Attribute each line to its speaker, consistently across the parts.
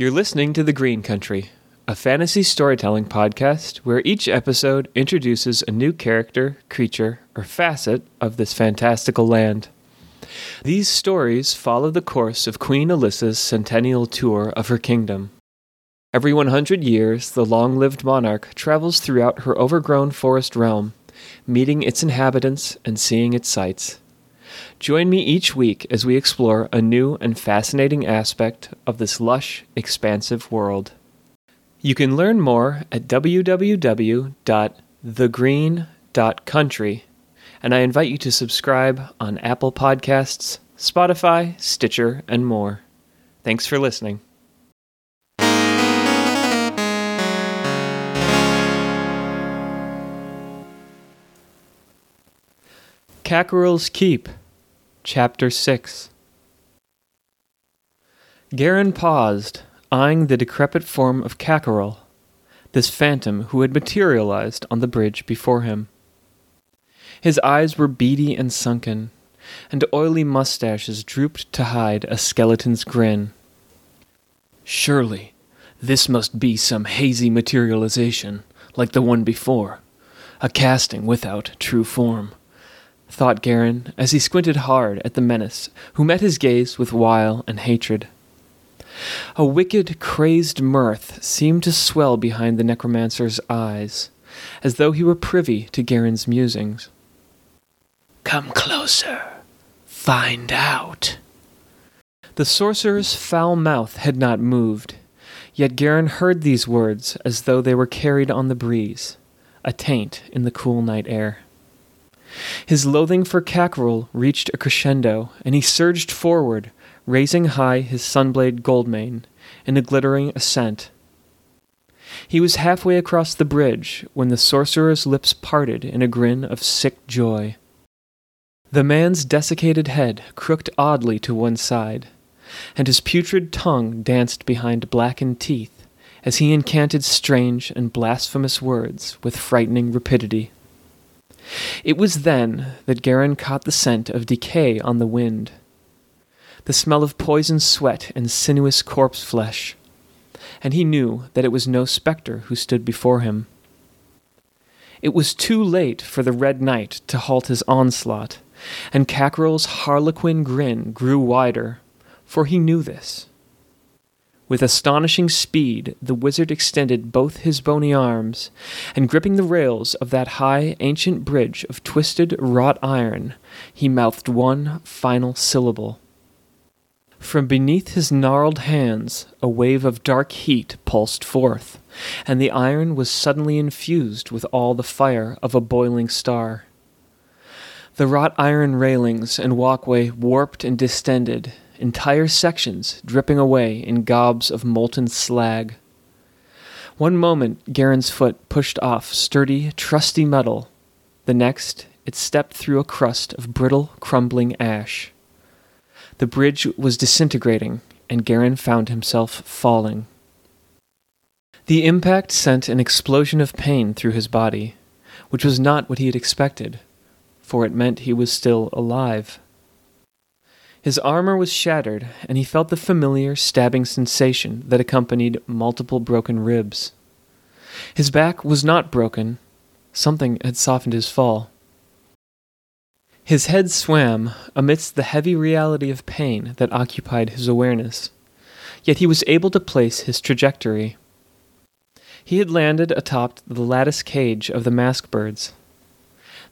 Speaker 1: You're listening to The Green Country, a fantasy storytelling podcast where each episode introduces a new character, creature, or facet of this fantastical land. These stories follow the course of Queen Alyssa's centennial tour of her kingdom. Every 100 years, the long lived monarch travels throughout her overgrown forest realm, meeting its inhabitants and seeing its sights. Join me each week as we explore a new and fascinating aspect of this lush, expansive world. You can learn more at www.thegreen.country, and I invite you to subscribe on Apple Podcasts, Spotify, Stitcher, and more. Thanks for listening. Kackaral's Keep, Chapter 6 Garren paused, eyeing the decrepit form of Kackaral, this phantom who had materialized on the bridge before him. His eyes were beady and sunken, and oily mustaches drooped to hide a skeleton's grin. Surely, this must be some hazy materialization, like the one before, a casting without true form thought Garren as he squinted hard at the menace, who met his gaze with wile and hatred. A wicked, crazed mirth seemed to swell behind the necromancer's eyes, as though he were privy to Garren's musings. Come closer. Find out. The sorcerer's foul mouth had not moved, yet Garren heard these words as though they were carried on the breeze, a taint in the cool night air. His loathing for Kackaral reached a crescendo, and he surged forward, raising high his sunblade goldmane in a glittering ascent. He was halfway across the bridge when the sorcerer's lips parted in a grin of sick joy. The man's desiccated head crooked oddly to one side, and his putrid tongue danced behind blackened teeth as he incanted strange and blasphemous words with frightening rapidity. It was then that Garren caught the scent of decay on the wind, the smell of poisoned sweat and sinuous corpse flesh, and he knew that it was no spectre who stood before him. It was too late for the Red Knight to halt his onslaught, and Kackaral's harlequin grin grew wider, for he knew this. With astonishing speed, the wizard extended both his bony arms, and gripping the rails of that high, ancient bridge of twisted wrought iron, he mouthed one final syllable. From beneath his gnarled hands, a wave of dark heat pulsed forth, and the iron was suddenly infused with all the fire of a boiling star. The wrought iron railings and walkway warped and distended, entire sections dripping away in gobs of molten slag. One moment, Garren's foot pushed off sturdy, trusty metal. The next, it stepped through a crust of brittle, crumbling ash. The bridge was disintegrating, and Garren found himself falling. The impact sent an explosion of pain through his body, which was not what he had expected, for it meant he was still alive. His armor was shattered, and he felt the familiar stabbing sensation that accompanied multiple broken ribs. His back was not broken, something had softened his fall. His head swam amidst the heavy reality of pain that occupied his awareness, yet he was able to place his trajectory. He had landed atop the lattice cage of the mask birds.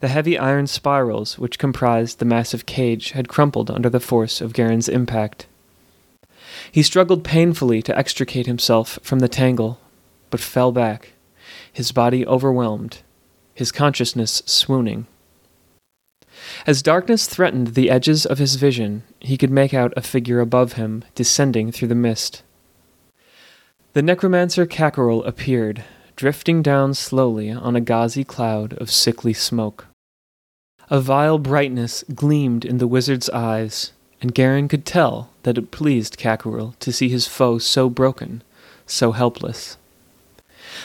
Speaker 1: The heavy iron spirals which comprised the massive cage had crumpled under the force of Garren's impact. He struggled painfully to extricate himself from the tangle, but fell back, his body overwhelmed, his consciousness swooning. As darkness threatened the edges of his vision, he could make out a figure above him descending through the mist. The necromancer Kackaral appeared, drifting down slowly on a gauzy cloud of sickly smoke. A vile brightness gleamed in the wizard's eyes, and Garren could tell that it pleased Kackaral to see his foe so broken, so helpless.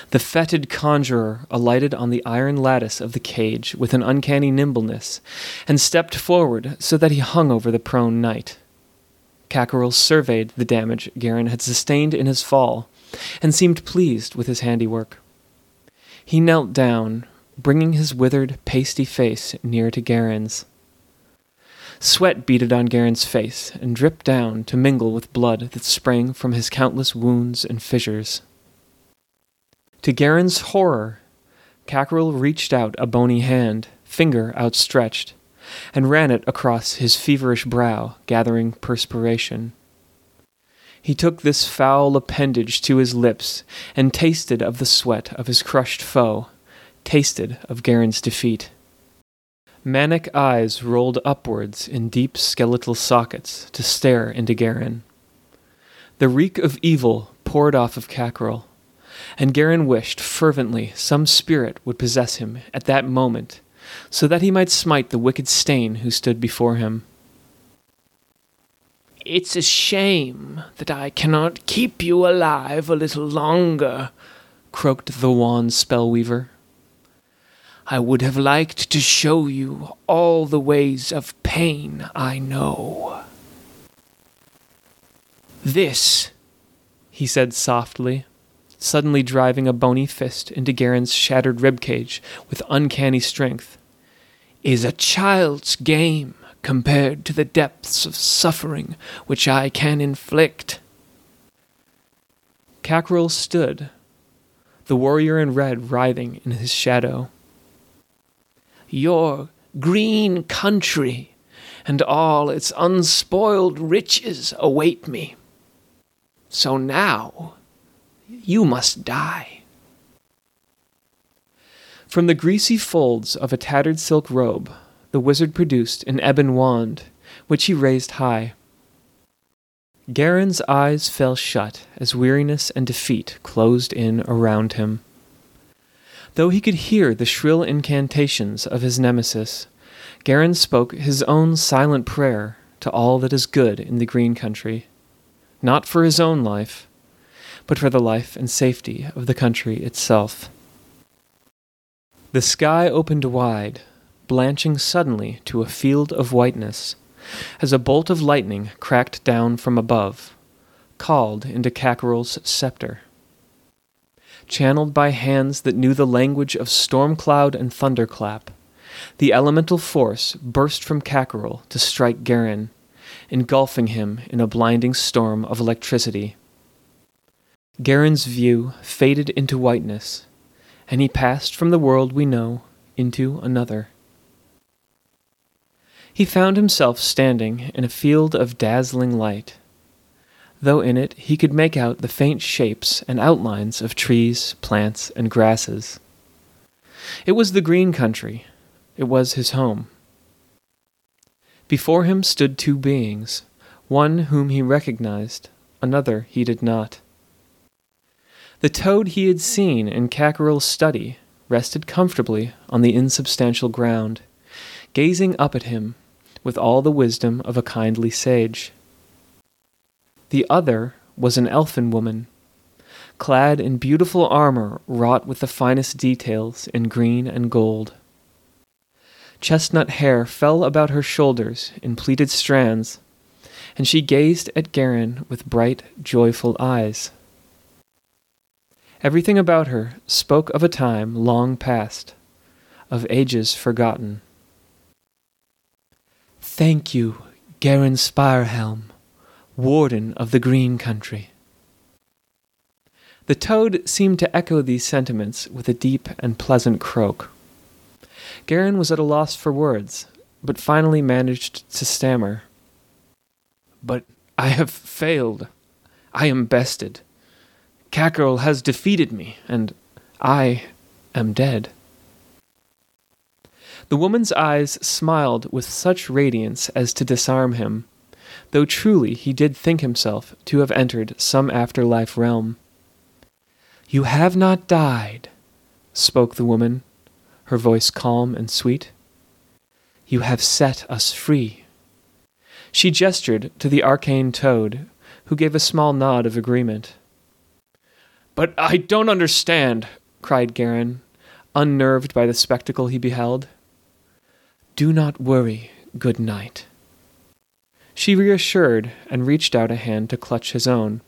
Speaker 1: The fetid conjurer alighted on the iron lattice of the cage with an uncanny nimbleness, and stepped forward so that he hung over the prone knight. Kackaral surveyed the damage Garren had sustained in his fall, and seemed pleased with his handiwork. He knelt down, bringing his withered, pasty face near to Garren's. Sweat beaded on Garren's face and dripped down to mingle with blood that sprang from his countless wounds and fissures. To Garren's horror, Kackaral reached out a bony hand, finger outstretched, and ran it across his feverish brow, gathering perspiration. He took this foul appendage to his lips and tasted of the sweat of his crushed foe, tasted of Garren's defeat. Manic eyes rolled upwards in deep skeletal sockets to stare into Garren. The reek of evil poured off of Kackaral, and Garren wished fervently some spirit would possess him at that moment, so that he might smite the wicked stain who stood before him.
Speaker 2: It's a shame that I cannot keep you alive a little longer, croaked the wan spellweaver. I would have liked to show you all the ways of pain I know. This, he said softly, suddenly driving a bony fist into Garren's shattered ribcage with uncanny strength, is a child's game compared to the depths of suffering which I can inflict.
Speaker 1: Kackaral stood, the warrior in red writhing in his shadow.
Speaker 2: Your green country and all its unspoiled riches await me. So now you must die.
Speaker 1: From the greasy folds of a tattered silk robe, the wizard produced an ebon wand, which he raised high. Garren's eyes fell shut as weariness and defeat closed in around him. Though he could hear the shrill incantations of his nemesis, Garren spoke his own silent prayer to all that is good in the Green Country, not for his own life, but for the life and safety of the country itself. The sky opened wide, blanching suddenly to a field of whiteness, as a bolt of lightning cracked down from above, called into Kackaral's scepter channeled by hands that knew the language of storm cloud and thunderclap. The elemental force burst from Kackaral to strike Garren, engulfing him in a blinding storm of electricity. Garren's view faded into whiteness, and he passed from the world we know into another. He found himself standing in a field of dazzling light though in it he could make out the faint shapes and outlines of trees, plants, and grasses. It was the green country. It was his home. Before him stood two beings, one whom he recognized, another he did not. The toad he had seen in Kackaral's study rested comfortably on the insubstantial ground, gazing up at him with all the wisdom of a kindly sage. The other was an elfin woman, clad in beautiful armor wrought with the finest details in green and gold. Chestnut hair fell about her shoulders in pleated strands, and she gazed at Garren with bright, joyful eyes. Everything about her spoke of a time long past, of ages forgotten.
Speaker 2: Thank you, Garren Spirehelm, warden of the green country.
Speaker 1: The toad seemed to echo these sentiments with a deep and pleasant croak. Garren was at a loss for words, but finally managed to stammer. But I have failed. I am bested. Kackaral has defeated me, and I am dead. The woman's eyes smiled with such radiance as to disarm him, though truly he did think himself to have entered some afterlife realm. You have not died, spoke the woman, her voice calm and sweet. You have set us free. She gestured to the arcane toad, who gave a small nod of agreement. But I don't understand, cried Garren, unnerved by the spectacle he beheld. Do not worry, good knight. She reassured and reached out a hand to clutch his own.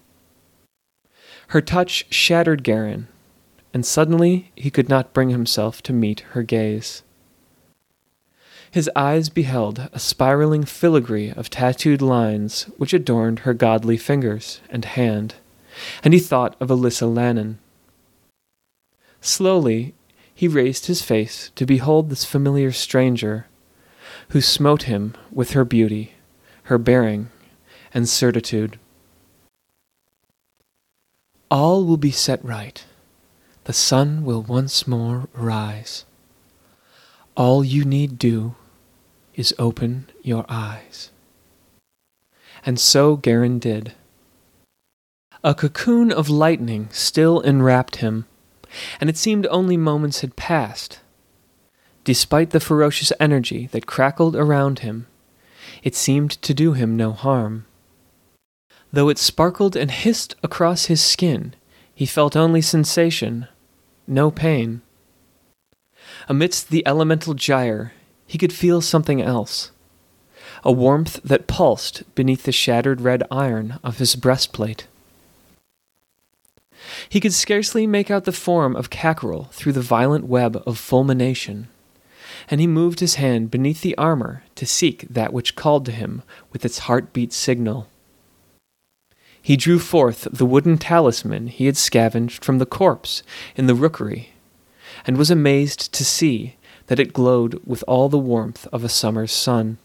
Speaker 1: Her touch shattered Garren, and suddenly he could not bring himself to meet her gaze. His eyes beheld a spiraling filigree of tattooed lines which adorned her godly fingers and hand, and he thought of Alyssa Lannon. Slowly he raised his face to behold this familiar stranger, who smote him with her beauty, her bearing, and certitude. All will be set right. The sun will once more rise. All you need do is open your eyes. And so Garren did. A cocoon of lightning still enwrapped him, and it seemed only moments had passed. Despite the ferocious energy that crackled around him, it seemed to do him no harm. Though it sparkled and hissed across his skin, he felt only sensation, no pain. Amidst the elemental gyre, he could feel something else a warmth that pulsed beneath the shattered red iron of his breastplate. He could scarcely make out the form of Kackaral through the violent web of fulmination, and he moved his hand beneath the armor to seek that which called to him with its heartbeat signal. He drew forth the wooden talisman he had scavenged from the corpse in the rookery, and was amazed to see that it glowed with all the warmth of a summer's sun.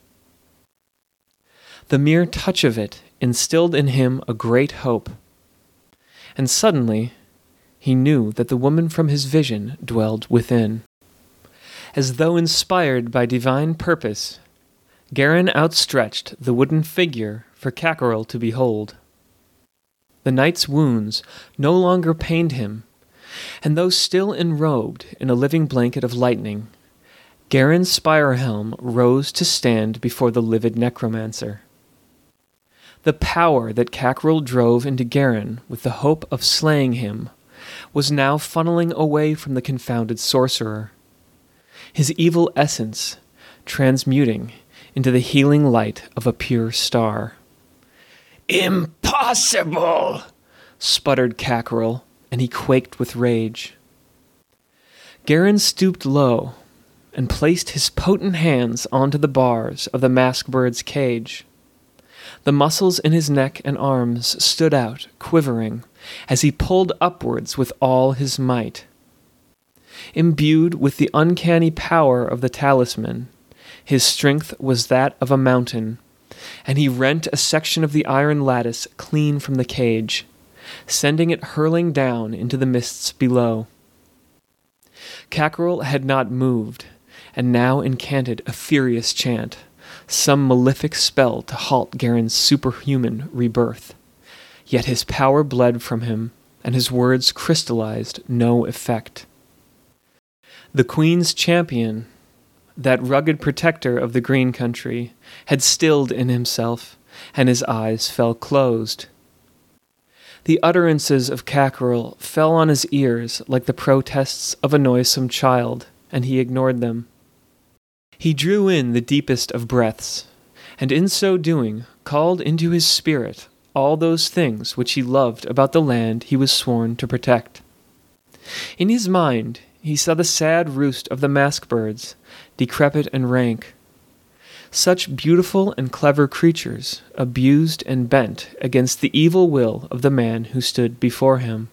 Speaker 1: The mere touch of it instilled in him a great hope, and suddenly he knew that the woman from his vision dwelled within. As though inspired by divine purpose, Garren outstretched the wooden figure for Kackaral to behold. The knight's wounds no longer pained him, and though still enrobed in a living blanket of lightning, Garren Spirehelm rose to stand before the livid necromancer. The power that Kackaral drove into Garren with the hope of slaying him was now funneling away from the confounded sorcerer, his evil essence transmuting into the healing light of a pure star. Impossible! sputtered Kackaral, and he quaked with rage. Garren stooped low and placed his potent hands onto the bars of the mask bird's cage. The muscles in his neck and arms stood out, quivering, as he pulled upwards with all his might. Imbued with the uncanny power of the talisman, his strength was that of a mountain, and he rent a section of the iron lattice clean from the cage, sending it hurling down into the mists below. Kackaral had not moved, and now incanted a furious chant, some malefic spell to halt Garren's superhuman rebirth. Yet his power bled from him, and his words crystallized no effect. The Queen's champion, that rugged protector of the green country, had stilled in himself, and his eyes fell closed. The utterances of Kackaral fell on his ears like the protests of a noisome child, and he ignored them. He drew in the deepest of breaths, and in so doing called into his spirit all those things which he loved about the land he was sworn to protect. In his mind, he saw the sad roost of the mask birds, decrepit and rank. Such beautiful and clever creatures, abused and bent against the evil will of the man who stood before him.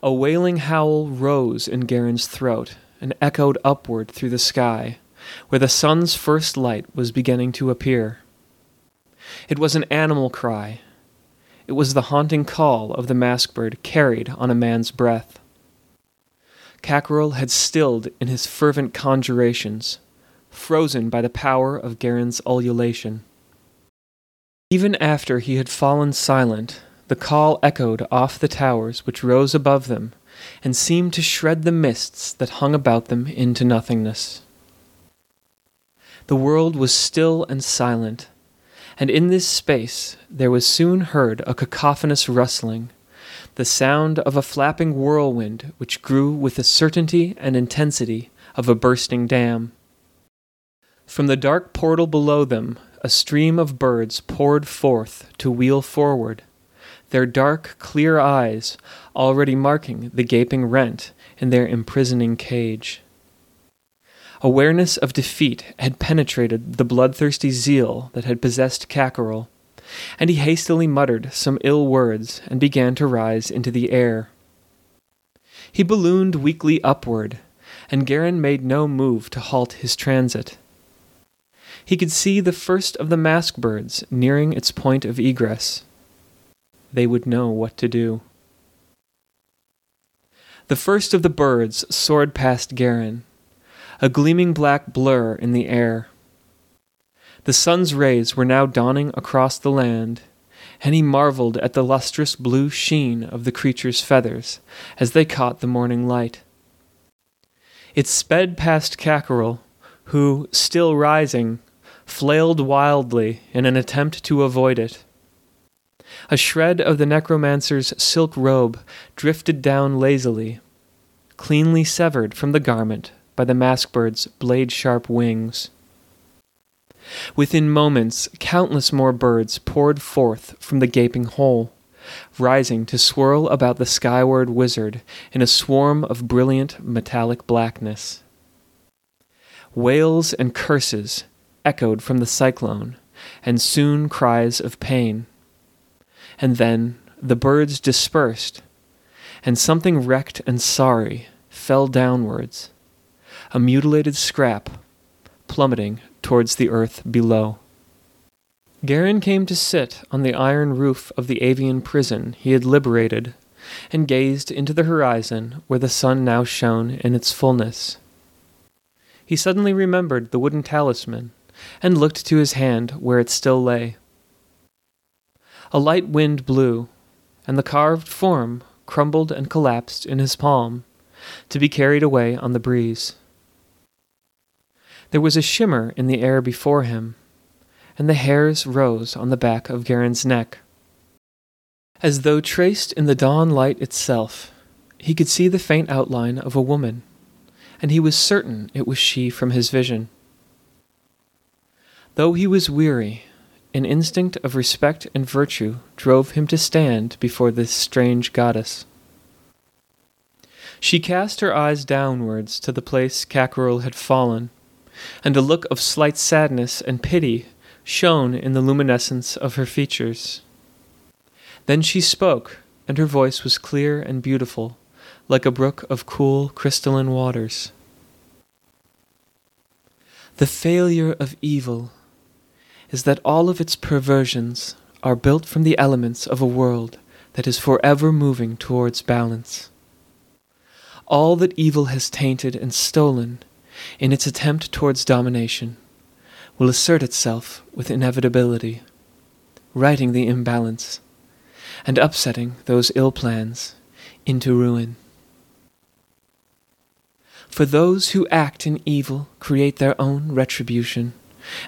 Speaker 1: A wailing howl rose in Garren's throat and echoed upward through the sky, where the sun's first light was beginning to appear. It was an animal cry. It was the haunting call of the mask bird carried on a man's breath. Kackaral had stilled in his fervent conjurations, frozen by the power of Garren's ululation. Even after he had fallen silent, the call echoed off the towers which rose above them and seemed to shred the mists that hung about them into nothingness. The world was still and silent, and in this space there was soon heard a cacophonous rustling, the sound of a flapping whirlwind which grew with the certainty and intensity of a bursting dam. From the dark portal below them, a stream of birds poured forth to wheel forward, their dark, clear eyes already marking the gaping rent in their imprisoning cage. Awareness of defeat had penetrated the bloodthirsty zeal that had possessed Kackaral, and he hastily muttered some ill words and began to rise into the air. He ballooned weakly upward, and Garren made no move to halt his transit. He could see the first of the mask birds nearing its point of egress. They would know what to do. The first of the birds soared past Garren, a gleaming black blur in the air. The sun's rays were now dawning across the land, and he marveled at the lustrous blue sheen of the creature's feathers as they caught the morning light. It sped past Kackaral, who, still rising, flailed wildly in an attempt to avoid it. A shred of the necromancer's silk robe drifted down lazily, cleanly severed from the garment by the maskbird's blade sharp wings. Within moments, countless more birds poured forth from the gaping hole, rising to swirl about the skyward wizard in a swarm of brilliant metallic blackness. Wails and curses echoed from the cyclone, and soon cries of pain. And then the birds dispersed, and something wrecked and sorry fell downwards, a mutilated scrap, plummeting towards the earth below. Garren came to sit on the iron roof of the avian prison he had liberated, and gazed into the horizon where the sun now shone in its fullness. He suddenly remembered the wooden talisman, and looked to his hand where it still lay. A light wind blew, and the carved form crumbled and collapsed in his palm, to be carried away on the breeze. There was a shimmer in the air before him, and the hairs rose on the back of Garren's neck. As though traced in the dawn light itself, he could see the faint outline of a woman, and he was certain it was she from his vision. Though he was weary, an instinct of respect and virtue drove him to stand before this strange goddess. She cast her eyes downwards to the place Kackaral had fallen, and a look of slight sadness and pity shone in the luminescence of her features. Then she spoke, and her voice was clear and beautiful, like a brook of cool, crystalline waters. The failure of evil is that all of its perversions are built from the elements of a world that is forever moving towards balance. All that evil has tainted and stolen in its attempt towards domination will assert itself with inevitability, righting the imbalance and upsetting those ill plans into ruin. For those who act in evil create their own retribution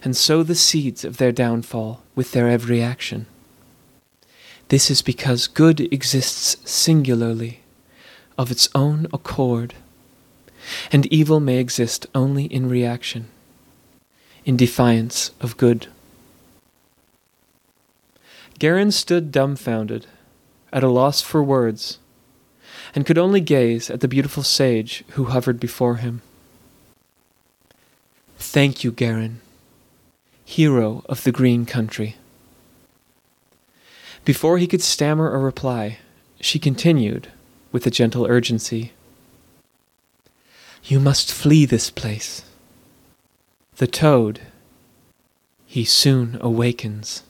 Speaker 1: and sow the seeds of their downfall with their every action. This is because good exists singularly, of its own accord, and evil may exist only in reaction, in defiance of good. Garren stood dumbfounded, at a loss for words, and could only gaze at the beautiful sage who hovered before him. Thank you, Garren, hero of the green country. Before he could stammer a reply, she continued with a gentle urgency. You must flee this place. The toad, he soon awakens.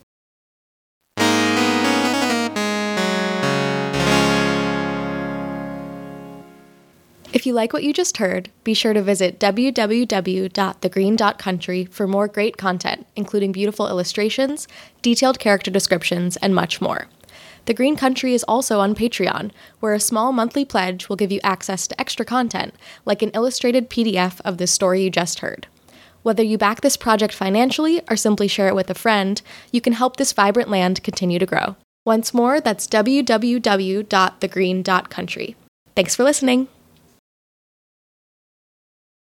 Speaker 3: If you like what you just heard, be sure to visit www.thegreen.country for more great content, including beautiful illustrations, detailed character descriptions, and much more. The Green Country is also on Patreon, where a small monthly pledge will give you access to extra content, like an illustrated PDF of the story you just heard. Whether you back this project financially or simply share it with a friend, you can help this vibrant land continue to grow. Once more, that's www.thegreen.country. Thanks for listening.